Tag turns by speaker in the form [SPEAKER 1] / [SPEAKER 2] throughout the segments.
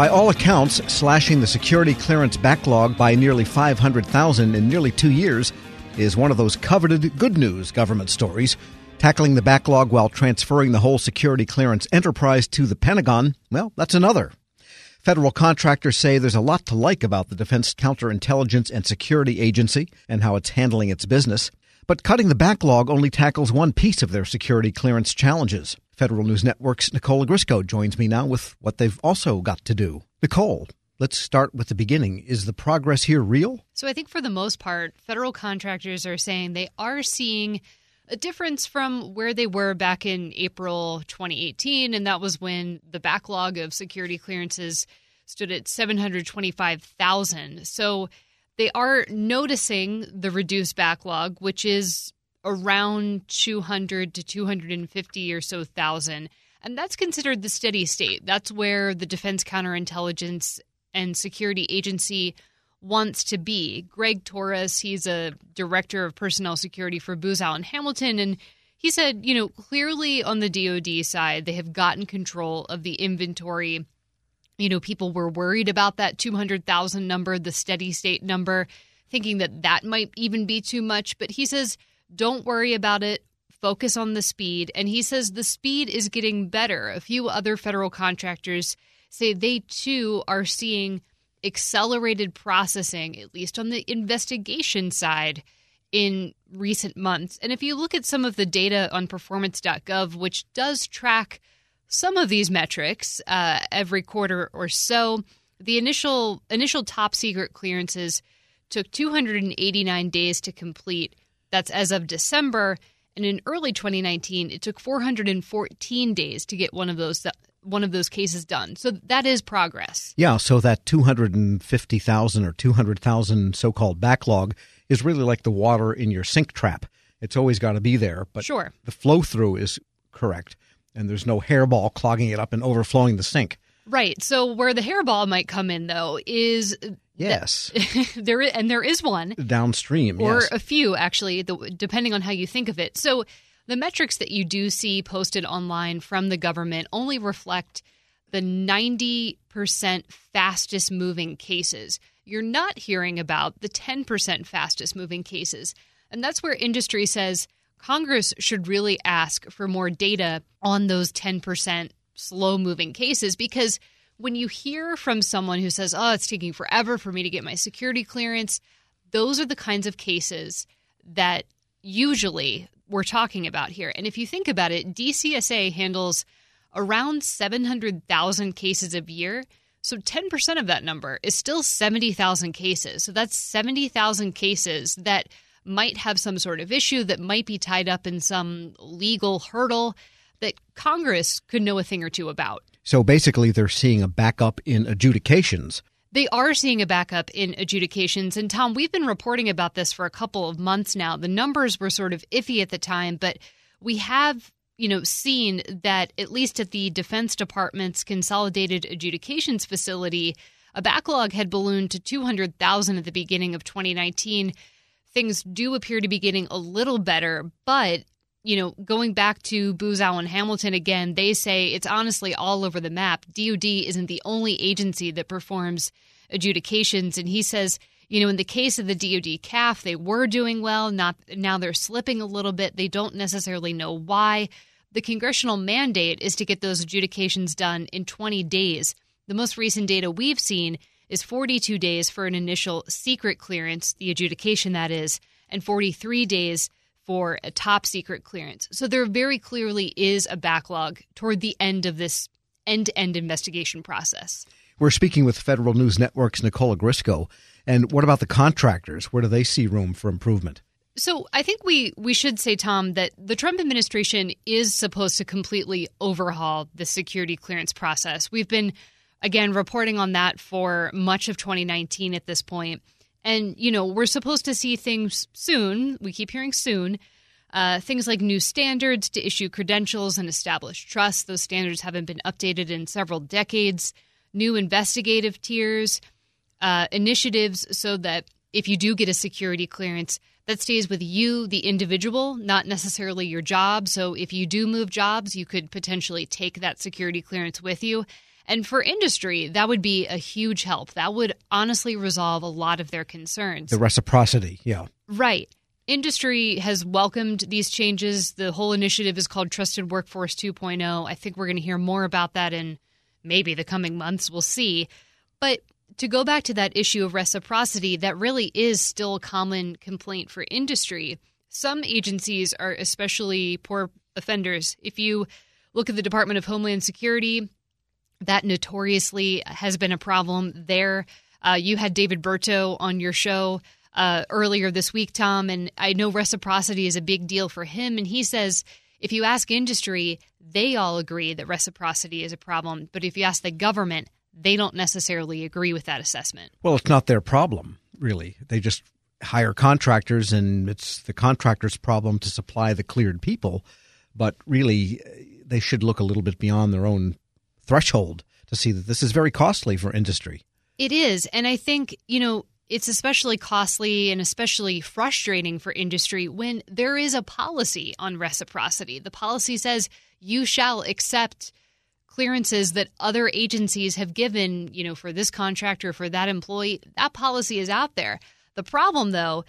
[SPEAKER 1] By all accounts, slashing the security clearance backlog by nearly 500,000 in nearly two years is one of those coveted good news government stories. Tackling the backlog while transferring the whole security clearance enterprise to the Pentagon, well, that's another. Federal contractors say there's a lot to like about the Defense Counterintelligence and Security Agency and how it's handling its business. But cutting the backlog only tackles one piece of their security clearance challenges. Federal News Network's Nicole Ogrysko joins me now with what they've also got to do. Nicole, let's start with the beginning. Is the progress here real?
[SPEAKER 2] So I think for the most part, federal contractors are saying they are seeing a difference from where they were back in April 2018, and that was when the backlog of security clearances stood at 725,000. So they are noticing the reduced backlog, which is around 200 to 250 or so thousand. And that's considered the steady state. That's where the Defense Counterintelligence and Security Agency wants to be. Greg Torres, he's a director of personnel security for Booz Allen Hamilton, and he said, you know, clearly on the DoD side, they have gotten control of the inventory. You know, people were worried about that 200,000 number, the steady state number, thinking that that might even be too much. But he says don't worry about it. Focus on the speed. And he says the speed is getting better. A few other federal contractors say they too are seeing accelerated processing, at least on the investigation side, in recent months. And if you look at some of the data on performance.gov, which does track some of these metrics uh, every quarter or so, the initial initial top secret clearances took 289 days to complete that's as of December. And in early 2019, it took 414 days to get one of those one of those cases done. So that is progress.
[SPEAKER 1] Yeah, so that 250,000 or 200,000 so-called backlog is really like the water in your sink trap. It's always got to be there, but
[SPEAKER 2] sure.
[SPEAKER 1] the flow through is correct and there's no hairball clogging it up and overflowing the sink.
[SPEAKER 2] Right. So where the hairball might come in though is
[SPEAKER 1] Yes.
[SPEAKER 2] there is, and there is one
[SPEAKER 1] downstream,
[SPEAKER 2] or
[SPEAKER 1] yes.
[SPEAKER 2] a few actually, the, depending on how you think of it. So the metrics that you do see posted online from the government only reflect the 90% fastest moving cases. You're not hearing about the 10% fastest moving cases. And that's where industry says Congress should really ask for more data on those 10% slow moving cases because when you hear from someone who says, oh, it's taking forever for me to get my security clearance, those are the kinds of cases that usually we're talking about here. And if you think about it, DCSA handles around 700,000 cases a year. So 10% of that number is still 70,000 cases. So that's 70,000 cases that might have some sort of issue that might be tied up in some legal hurdle that Congress could know a thing or two about.
[SPEAKER 1] So basically, they're seeing a backup in adjudications.
[SPEAKER 2] They are seeing a backup in adjudications. And Tom, we've been reporting about this for a couple of months now. The numbers were sort of iffy at the time, but we have you know seen that at least at the defense department's consolidated adjudications facility a backlog had ballooned to 200,000 at the beginning of 2019 things do appear to be getting a little better but you know, going back to Booz Allen Hamilton again, they say it's honestly all over the map. DoD isn't the only agency that performs adjudications, and he says, you know, in the case of the DoD CAF, they were doing well. Not now they're slipping a little bit. They don't necessarily know why. The congressional mandate is to get those adjudications done in 20 days. The most recent data we've seen is 42 days for an initial secret clearance, the adjudication that is, and 43 days for a top secret clearance. So there very clearly is a backlog toward the end of this end to end investigation process.
[SPEAKER 1] We're speaking with Federal News Network's Nicole Ogrysko. And what about the contractors? Where do they see room for improvement?
[SPEAKER 2] So I think we we should say, Tom, that the Trump administration is supposed to completely overhaul the security clearance process. We've been again reporting on that for much of 2019 at this point. And, you know, we're supposed to see things soon. We keep hearing soon. Uh, things like new standards to issue credentials and establish trust. Those standards haven't been updated in several decades. New investigative tiers, uh, initiatives so that if you do get a security clearance, that stays with you, the individual, not necessarily your job. So if you do move jobs, you could potentially take that security clearance with you. And for industry, that would be a huge help. That would honestly resolve a lot of their concerns.
[SPEAKER 1] The reciprocity, yeah.
[SPEAKER 2] Right. Industry has welcomed these changes. The whole initiative is called Trusted Workforce 2.0. I think we're going to hear more about that in maybe the coming months. We'll see. But to go back to that issue of reciprocity, that really is still a common complaint for industry. Some agencies are especially poor offenders. If you look at the Department of Homeland Security, that notoriously has been a problem there. Uh, you had David Berteau on your show uh, earlier this week, Tom, and I know reciprocity is a big deal for him. And he says if you ask industry, they all agree that reciprocity is a problem. But if you ask the government, they don't necessarily agree with that assessment.
[SPEAKER 1] Well, it's not their problem, really. They just hire contractors, and it's the contractor's problem to supply the cleared people. But really, they should look a little bit beyond their own threshold to see that this is very costly for industry.
[SPEAKER 2] It is. And I think, you know, it's especially costly and especially frustrating for industry when there is a policy on reciprocity. The policy says you shall accept clearances that other agencies have given, you know, for this contractor, for that employee. That policy is out there. The problem, though,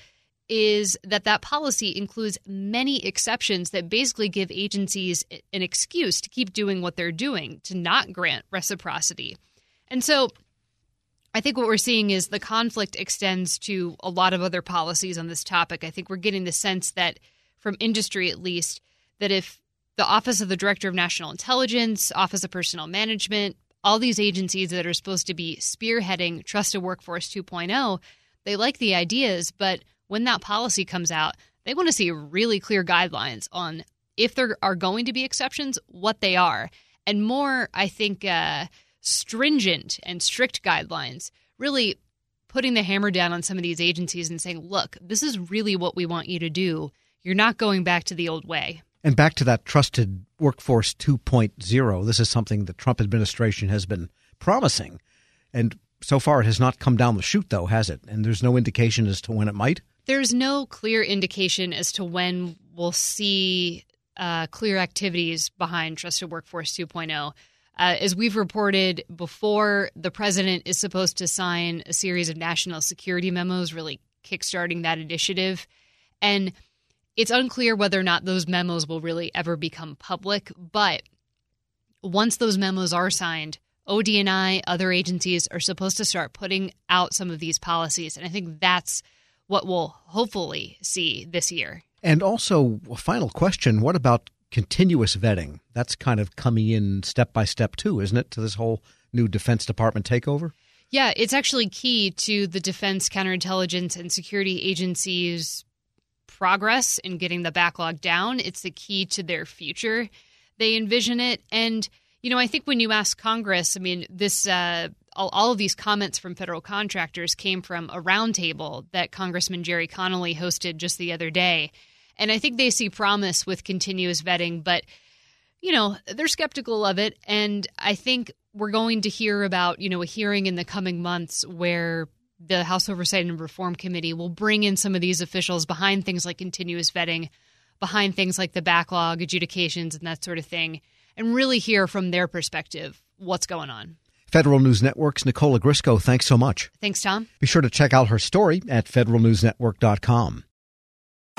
[SPEAKER 2] is that that policy includes many exceptions that basically give agencies an excuse to keep doing what they're doing, to not grant reciprocity. And so I think what we're seeing is the conflict extends to a lot of other policies on this topic. I think we're getting the sense that, from industry at least, that if the Office of the Director of National Intelligence, Office of Personnel Management, all these agencies that are supposed to be spearheading Trusted Workforce 2.0, they like the ideas, but when that policy comes out, they want to see really clear guidelines on if there are going to be exceptions, what they are, and more, I think, uh, stringent and strict guidelines, really putting the hammer down on some of these agencies and saying, look, this is really what we want you to do. You're not going back to the old way.
[SPEAKER 1] And back to that trusted workforce 2.0, this is something the Trump administration has been promising. And so far, it has not come down the chute, though, has it? And there's no indication as to when it might?
[SPEAKER 2] There's no clear indication as to when we'll see uh, clear activities behind Trusted Workforce 2.0. Uh, as we've reported before, the president is supposed to sign a series of national security memos, really kickstarting that initiative. And it's unclear whether or not those memos will really ever become public. But once those memos are signed, ODNI, other agencies are supposed to start putting out some of these policies. And I think that's what we'll hopefully see this year.
[SPEAKER 1] And also, a final question what about continuous vetting? That's kind of coming in step by step, too, isn't it, to this whole new Defense Department takeover?
[SPEAKER 2] Yeah, it's actually key to the defense, counterintelligence, and security agencies' progress in getting the backlog down. It's the key to their future. They envision it. And, you know, I think when you ask Congress, I mean, this uh, all, all of these comments from federal contractors came from a roundtable that Congressman Gerry Connolly hosted just the other day. And I think they see promise with continuous vetting, but you know, they're skeptical of it. And I think we're going to hear about, you know, a hearing in the coming months where the House Oversight and Reform Committee will bring in some of these officials behind things like continuous vetting, behind things like the backlog adjudications and that sort of thing, and really hear from their perspective what's going on.
[SPEAKER 1] Federal News Network's Nicola Ogrysko, thanks so much.
[SPEAKER 2] Thanks, Tom.
[SPEAKER 1] Be sure to check out her story at federalnewsnetwork.com.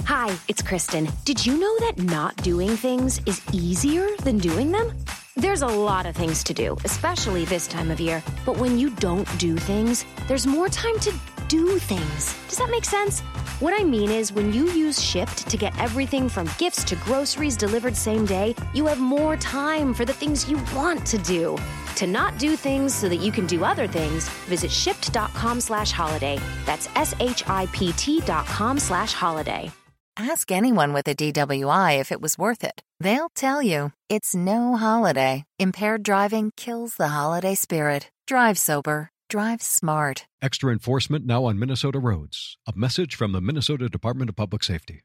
[SPEAKER 3] Hi, it's Kristen. Did you know that not doing things is easier than doing them? There's a lot of things to do, especially this time of year. But when you don't do things, there's more time to do things. Does that make sense? What I mean is, when you use Shipt to get everything from gifts to groceries delivered same day, you have more time for the things you want to do. To not do things so that you can do other things, visit shipt.com slash holiday. That's S-H-I-P-T dot com slash holiday.
[SPEAKER 4] Ask anyone with a DWI if it was worth it. They'll tell you. It's no holiday. Impaired driving kills the holiday spirit. Drive sober. Drive smart.
[SPEAKER 5] Extra enforcement now on Minnesota roads. A message from the Minnesota Department of Public Safety.